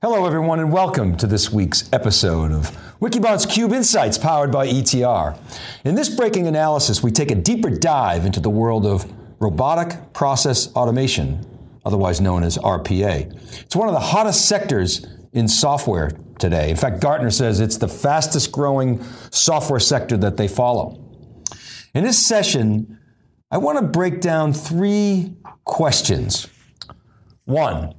Hello, everyone, and welcome to this week's episode of Wikibon's Cube Insights powered by ETR. In this breaking analysis, we take a deeper dive into the world of robotic process automation, otherwise known as RPA. It's one of the hottest sectors in software today. In fact, Gartner says it's the fastest growing software sector that they follow. In this session, I want to break down three questions. One,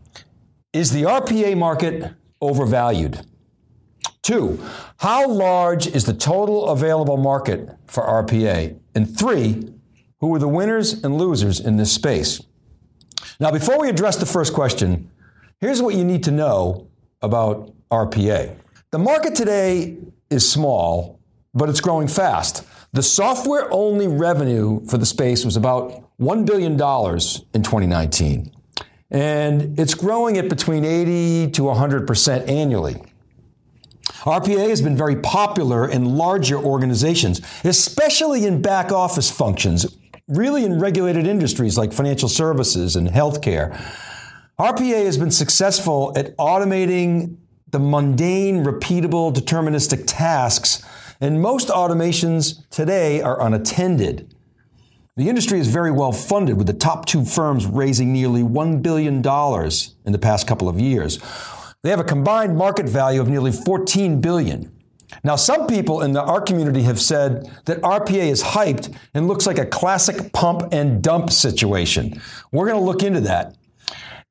is the RPA market overvalued? Two, how large is the total available market for RPA? And three, who are the winners and losers in this space? Now, before we address the first question, here's what you need to know about RPA. The market today is small, but it's growing fast. The software only revenue for the space was about $1 billion in 2019 and it's growing at between 80 to 100% annually. RPA has been very popular in larger organizations, especially in back office functions, really in regulated industries like financial services and healthcare. RPA has been successful at automating the mundane, repeatable, deterministic tasks, and most automations today are unattended. The industry is very well funded, with the top two firms raising nearly $1 billion in the past couple of years. They have a combined market value of nearly 14 billion. Now, some people in the art community have said that RPA is hyped and looks like a classic pump and dump situation. We're going to look into that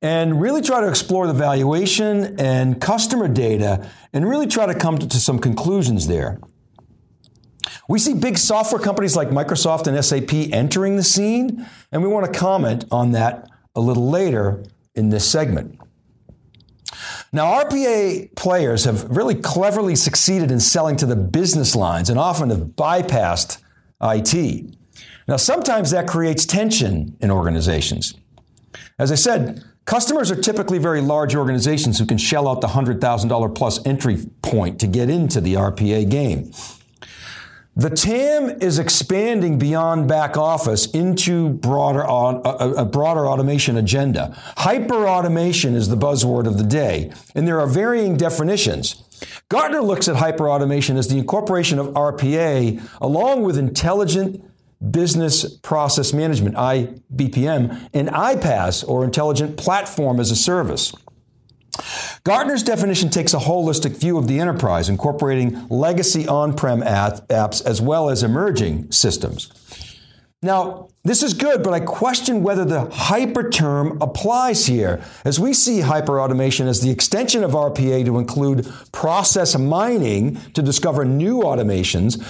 and really try to explore the valuation and customer data and really try to come to some conclusions there. We see big software companies like Microsoft and SAP entering the scene, and we want to comment on that a little later in this segment. Now, RPA players have really cleverly succeeded in selling to the business lines and often have bypassed IT. Now, sometimes that creates tension in organizations. As I said, customers are typically very large organizations who can shell out the $100,000 plus entry point to get into the RPA game. The TAM is expanding beyond back office into broader a, broader automation agenda. Hyper automation is the buzzword of the day, and there are varying definitions. Gartner looks at hyper automation as the incorporation of RPA along with intelligent business process management, IBPM, and iPaaS or intelligent platform as a service. Gartner's definition takes a holistic view of the enterprise, incorporating legacy on prem apps as well as emerging systems. Now, this is good, but I question whether the hyper term applies here, as we see hyperautomation as the extension of RPA to include process mining to discover new automations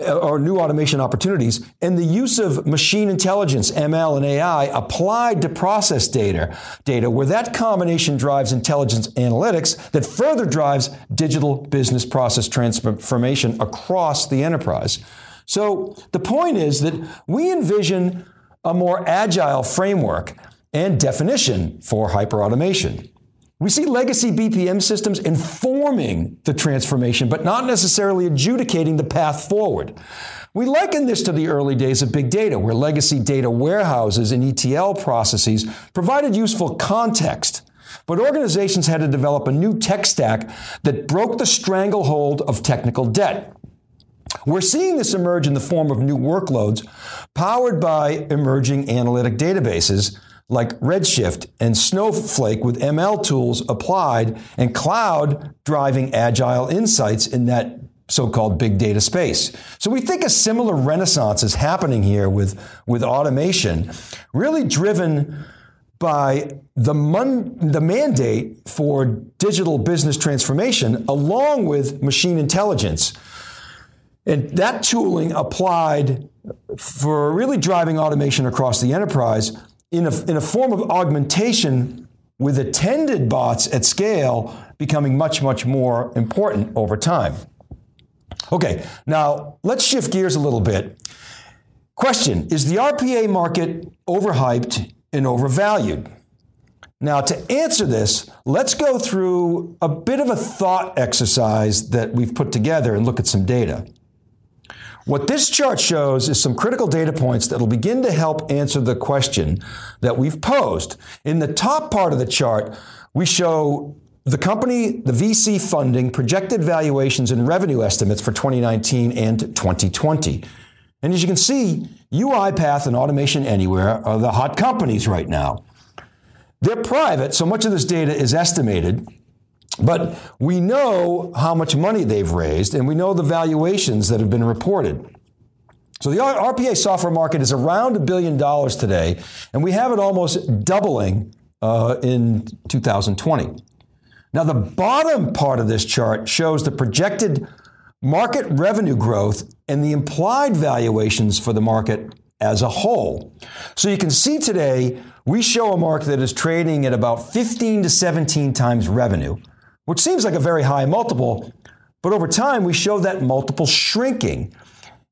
uh, or new automation opportunities, and the use of machine intelligence, ML and AI applied to process data, data where that combination drives intelligence analytics that further drives digital business process transformation across the enterprise. So the point is that we envision a more agile framework and definition for hyperautomation. We see legacy BPM systems informing the transformation, but not necessarily adjudicating the path forward. We liken this to the early days of big data, where legacy data warehouses and ETL processes provided useful context. But organizations had to develop a new tech stack that broke the stranglehold of technical debt. We're seeing this emerge in the form of new workloads powered by emerging analytic databases like Redshift and Snowflake with ML tools applied and cloud driving agile insights in that so-called big data space. So we think a similar renaissance is happening here with, with automation, really driven by the, mon- the mandate for digital business transformation along with machine intelligence. And that tooling applied for really driving automation across the enterprise in a, in a form of augmentation with attended bots at scale becoming much, much more important over time. Okay, now let's shift gears a little bit. Question Is the RPA market overhyped and overvalued? Now, to answer this, let's go through a bit of a thought exercise that we've put together and look at some data. What this chart shows is some critical data points that will begin to help answer the question that we've posed. In the top part of the chart, we show the company, the VC funding, projected valuations, and revenue estimates for 2019 and 2020. And as you can see, UiPath and Automation Anywhere are the hot companies right now. They're private, so much of this data is estimated, but we know how much money they've raised and we know the valuations that have been reported. So the RPA software market is around a billion dollars today, and we have it almost doubling uh, in 2020. Now, the bottom part of this chart shows the projected market revenue growth and the implied valuations for the market as a whole. So you can see today, we show a market that is trading at about 15 to 17 times revenue, which seems like a very high multiple, but over time we show that multiple shrinking.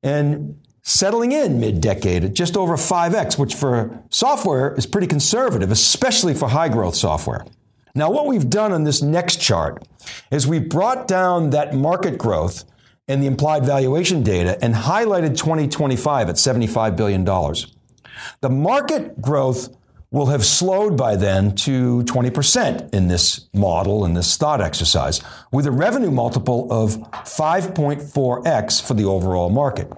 And settling in mid-decade at just over 5x, which for software is pretty conservative, especially for high growth software. Now, what we've done on this next chart is we've brought down that market growth and the implied valuation data and highlighted 2025 at $75 billion. The market growth will have slowed by then to 20% in this model, in this thought exercise, with a revenue multiple of 5.4x for the overall market.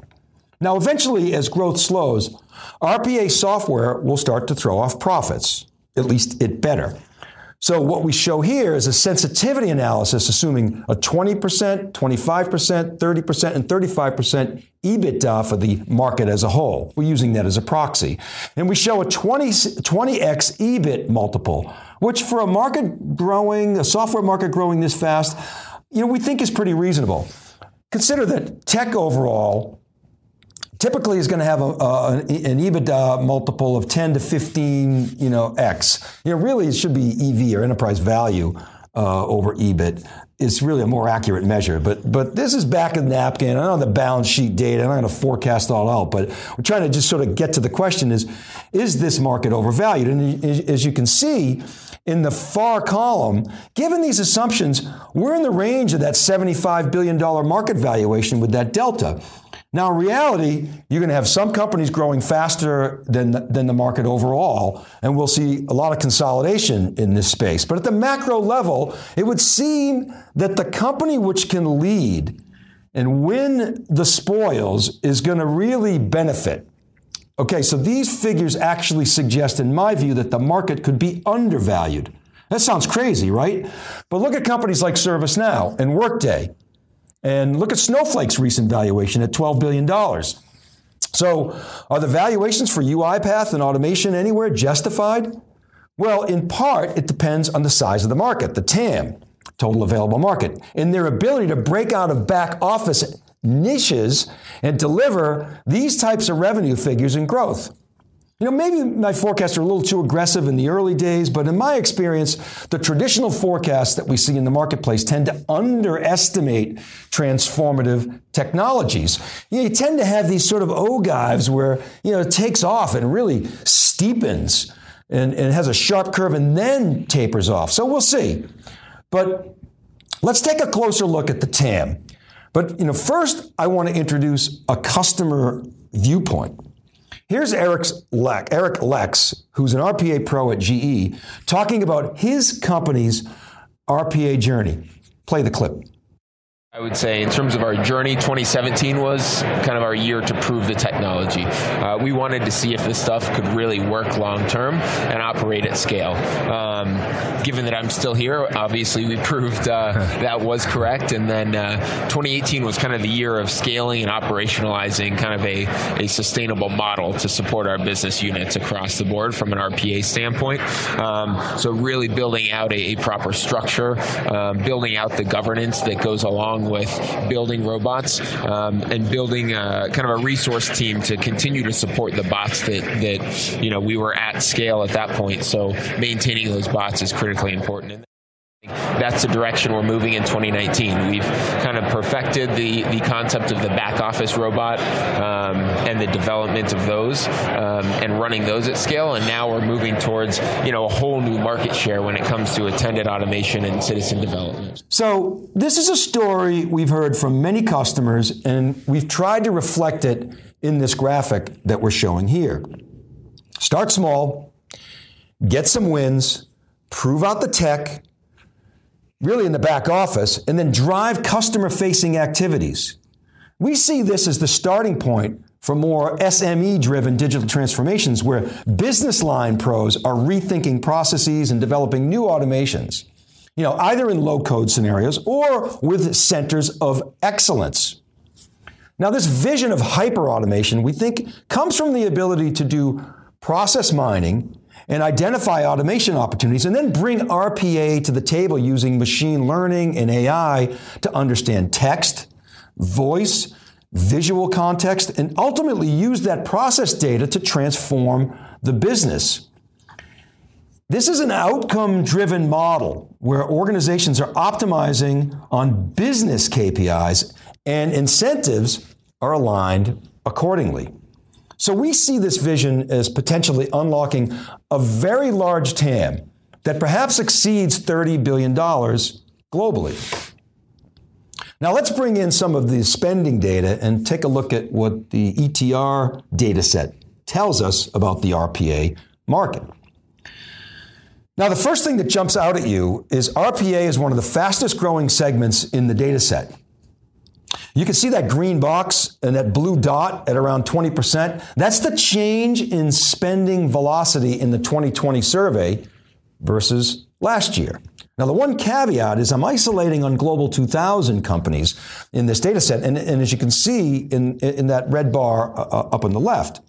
Now, eventually, as growth slows, RPA software will start to throw off profits. At least it better. So what we show here is a sensitivity analysis assuming a 20%, 25%, 30%, and 35% EBITDA for the market as a whole. We're using that as a proxy. And we show a 20, 20x EBIT multiple, which for a market growing, a software market growing this fast, you know, we think is pretty reasonable. Consider that tech overall typically is going to have a, a, an EBITDA multiple of 10 to 15, you know, X. You know, really it should be EV or enterprise value uh, over EBIT. It's really a more accurate measure. But but this is back in the napkin. I don't know the balance sheet data. I'm not going to forecast all out, but we're trying to just sort of get to the question: is is this market overvalued? And as you can see in the far column, given these assumptions, we're in the range of that $75 billion market valuation with that delta. Now, in reality, you're going to have some companies growing faster than the, than the market overall, and we'll see a lot of consolidation in this space. But at the macro level, it would seem that the company which can lead and win the spoils is going to really benefit. Okay, so these figures actually suggest, in my view, that the market could be undervalued. That sounds crazy, right? But look at companies like ServiceNow and Workday and look at Snowflake's recent valuation at $12 billion. So, are the valuations for UiPath and Automation Anywhere justified? Well, in part, it depends on the size of the market, the TAM, total available market, and their ability to break out of back office niches and deliver these types of revenue figures and growth. You know, maybe my forecasts are a little too aggressive in the early days, but in my experience, the traditional forecasts that we see in the marketplace tend to underestimate transformative technologies. You, know, you tend to have these sort of ogives where, you know, it takes off and really steepens and, and has a sharp curve and then tapers off. So we'll see. But let's take a closer look at the TAM. But, you know, first I want to introduce a customer viewpoint. Here's Eric's Lex, Eric Lex, who's an RPA pro at GE, talking about his company's RPA journey. Play the clip. I would say, in terms of our journey, 2017 was kind of our year to prove the technology. Uh, we wanted to see if this stuff could really work long term and operate at scale. Um, given that I'm still here, obviously we proved uh, that was correct. And then uh, 2018 was kind of the year of scaling and operationalizing kind of a, a sustainable model to support our business units across the board from an RPA standpoint. Um, so, really building out a, a proper structure, um, building out the governance that goes along along with building robots um, and building a, kind of a resource team to continue to support the bots that, that you know we were at scale at that point. So maintaining those bots is critically important. That's the direction we're moving in 2019. We've kind of perfected the, the concept of the back office robot um, and the development of those um, and running those at scale. And now we're moving towards you know a whole new market share when it comes to attended automation and citizen development. So this is a story we've heard from many customers, and we've tried to reflect it in this graphic that we're showing here. Start small, get some wins, prove out the tech really in the back office, and then drive customer facing activities. We see this as the starting point for more SME driven digital transformations where business line pros are rethinking processes and developing new automations. You know, either in low code scenarios or with centers of excellence. Now, this vision of hyper automation, we think, comes from the ability to do process mining and identify automation opportunities and then bring RPA to the table using machine learning and AI to understand text, voice, visual context, and ultimately use that process data to transform the business. This is an outcome driven model where organizations are optimizing on business KPIs and incentives are aligned accordingly. So we see this vision as potentially unlocking a very large TAM that perhaps exceeds $30 billion globally. Now let's bring in some of the spending data and take a look at what the ETR data set tells us about the RPA market. Now, the first thing that jumps out at you is RPA is one of the fastest growing segments in the data set. You can see that green box and that blue dot at around 20%. That's the change in spending velocity in the 2020 survey versus last year. Now, the one caveat is I'm isolating on Global 2000 companies in this data set, and, and as you can see in, in that red bar uh, uh up on the left.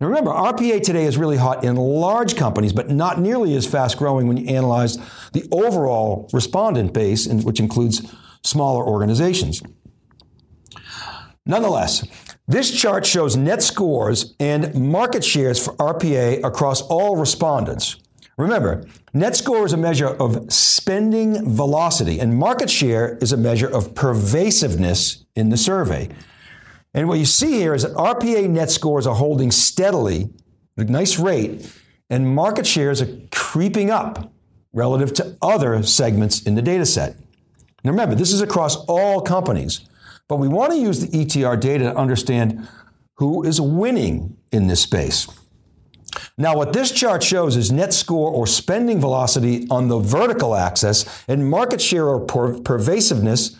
Now remember, RPA today is really hot in large companies, but not nearly as fast growing when you analyze the overall respondent base, which includes smaller organizations. Nonetheless, this chart shows net scores and market shares for RPA across all respondents. Remember, net score is a measure of spending velocity, and market share is a measure of pervasiveness in the survey. And what you see here is that RPA net scores are holding steadily, at a nice rate, and market shares are creeping up relative to other segments in the data set. Now remember, this is across all companies, but we want to use the ETR data to understand who is winning in this space. Now, what this chart shows is net score or spending velocity on the vertical axis and market share or per- pervasiveness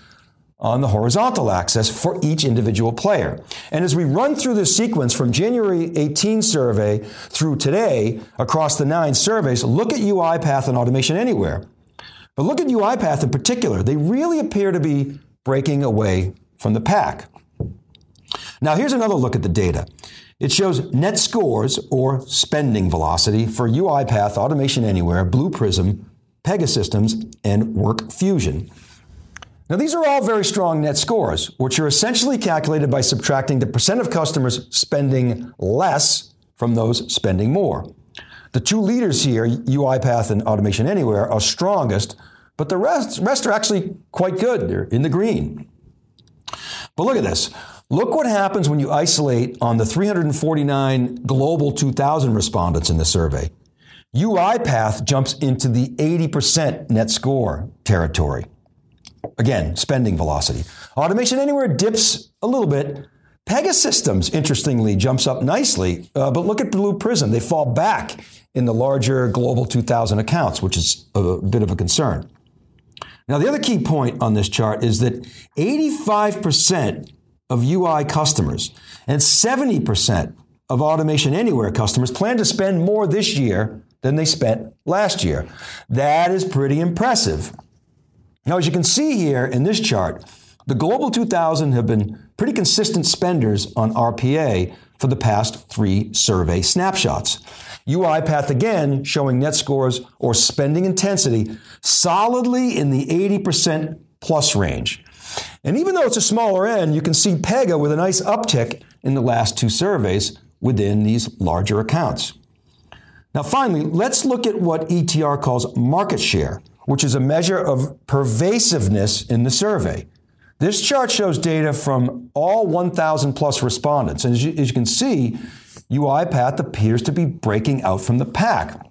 on the horizontal axis for each individual player. And as we run through this sequence from January 18 survey through today across the nine surveys, look at UiPath and Automation Anywhere. But look at UiPath in particular. They really appear to be breaking away from the pack. Now, here's another look at the data. It shows net scores or spending velocity for UiPath, Automation Anywhere, Blue Prism, Pegasystems, and WorkFusion. Now, these are all very strong net scores, which are essentially calculated by subtracting the percent of customers spending less from those spending more. The two leaders here, UiPath and Automation Anywhere, are strongest, but the rest, rest are actually quite good. They're in the green. But look at this. Look what happens when you isolate on the 349 Global 2000 respondents in the survey. UiPath jumps into the 80% net score territory. Again, spending velocity. Automation Anywhere dips a little bit. Pegasystems, interestingly, jumps up nicely, uh, but look at Blue Prism. They fall back in the larger Global 2000 accounts, which is a bit of a concern. Now, the other key point on this chart is that 85% of UI customers and 70% of Automation Anywhere customers plan to spend more this year than they spent last year. That is pretty impressive. Now, as you can see here in this chart, the Global 2000 have been pretty consistent spenders on RPA for the past three survey snapshots. UiPath again showing net scores or spending intensity solidly in the 80% plus range. And even though it's a smaller end, you can see Pega with a nice uptick in the last two surveys within these larger accounts. Now, finally, let's look at what ETR calls market share, which is a measure of pervasiveness in the survey. This chart shows data from all 1,000 plus respondents. And as you, as you can see, UiPath appears to be breaking out from the pack.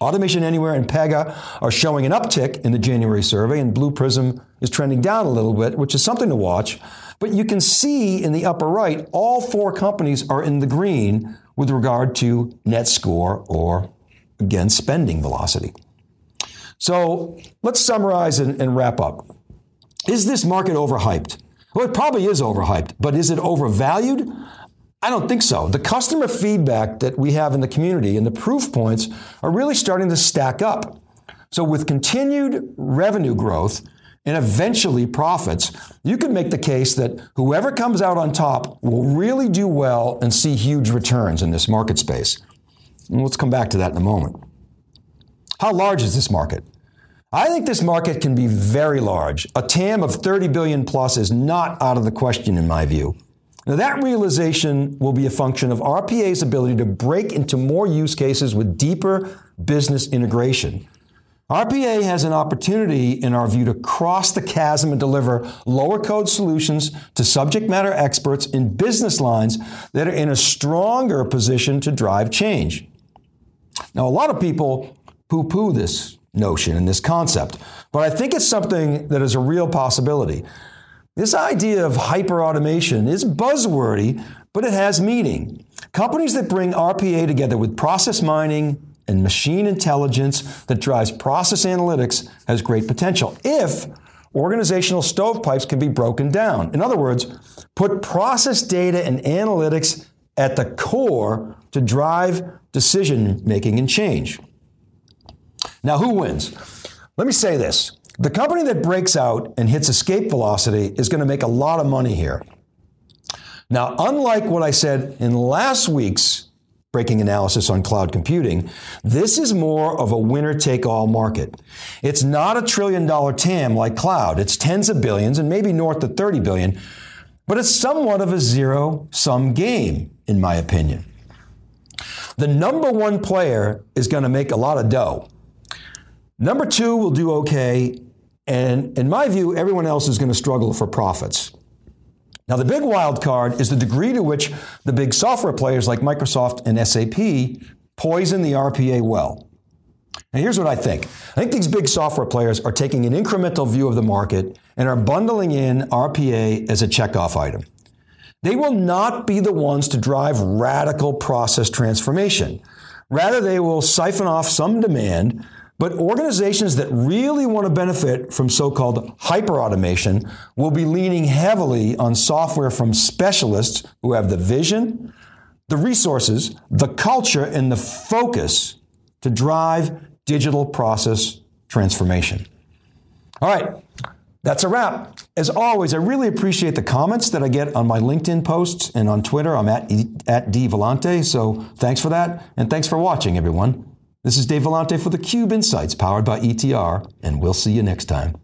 Automation Anywhere and Pega are showing an uptick in the January survey, and Blue Prism is trending down a little bit, which is something to watch. But you can see in the upper right, all four companies are in the green with regard to net score or, again, spending velocity. So let's summarize and, and wrap up. Is this market overhyped? Well, it probably is overhyped, but is it overvalued? I don't think so. The customer feedback that we have in the community and the proof points are really starting to stack up. So, with continued revenue growth and eventually profits, you can make the case that whoever comes out on top will really do well and see huge returns in this market space. And let's come back to that in a moment. How large is this market? I think this market can be very large. A TAM of 30 billion plus is not out of the question in my view. Now, that realization will be a function of RPA's ability to break into more use cases with deeper business integration. RPA has an opportunity, in our view, to cross the chasm and deliver lower code solutions to subject matter experts in business lines that are in a stronger position to drive change. Now, a lot of people poo poo this notion and this concept, but I think it's something that is a real possibility. This idea of hyper automation is buzzwordy, but it has meaning. Companies that bring RPA together with process mining, and machine intelligence that drives process analytics has great potential if organizational stovepipes can be broken down. In other words, put process data and analytics at the core to drive decision making and change. Now, who wins? Let me say this. The company that breaks out and hits escape velocity is going to make a lot of money here. Now, unlike what I said in last week's breaking analysis on cloud computing, this is more of a winner take all market. It's not a trillion dollar TAM like cloud. It's tens of billions and maybe north of 30 billion, but it's somewhat of a zero sum game, in my opinion. The number one player is going to make a lot of dough. Number two will do okay. And in my view, everyone else is going to struggle for profits. Now, the big wild card is the degree to which the big software players like Microsoft and SAP poison the RPA well. Now, here's what I think I think these big software players are taking an incremental view of the market and are bundling in RPA as a checkoff item. They will not be the ones to drive radical process transformation. Rather, they will siphon off some demand but organizations that really want to benefit from so-called hyperautomation will be leaning heavily on software from specialists who have the vision, the resources, the culture, and the focus to drive digital process transformation. All right, that's a wrap. As always, I really appreciate the comments that I get on my LinkedIn posts and on Twitter. I'm at, at dvellante, so thanks for that, and thanks for watching, everyone. This is Dave Vellante for the Cube Insights powered by ETR, and we'll see you next time.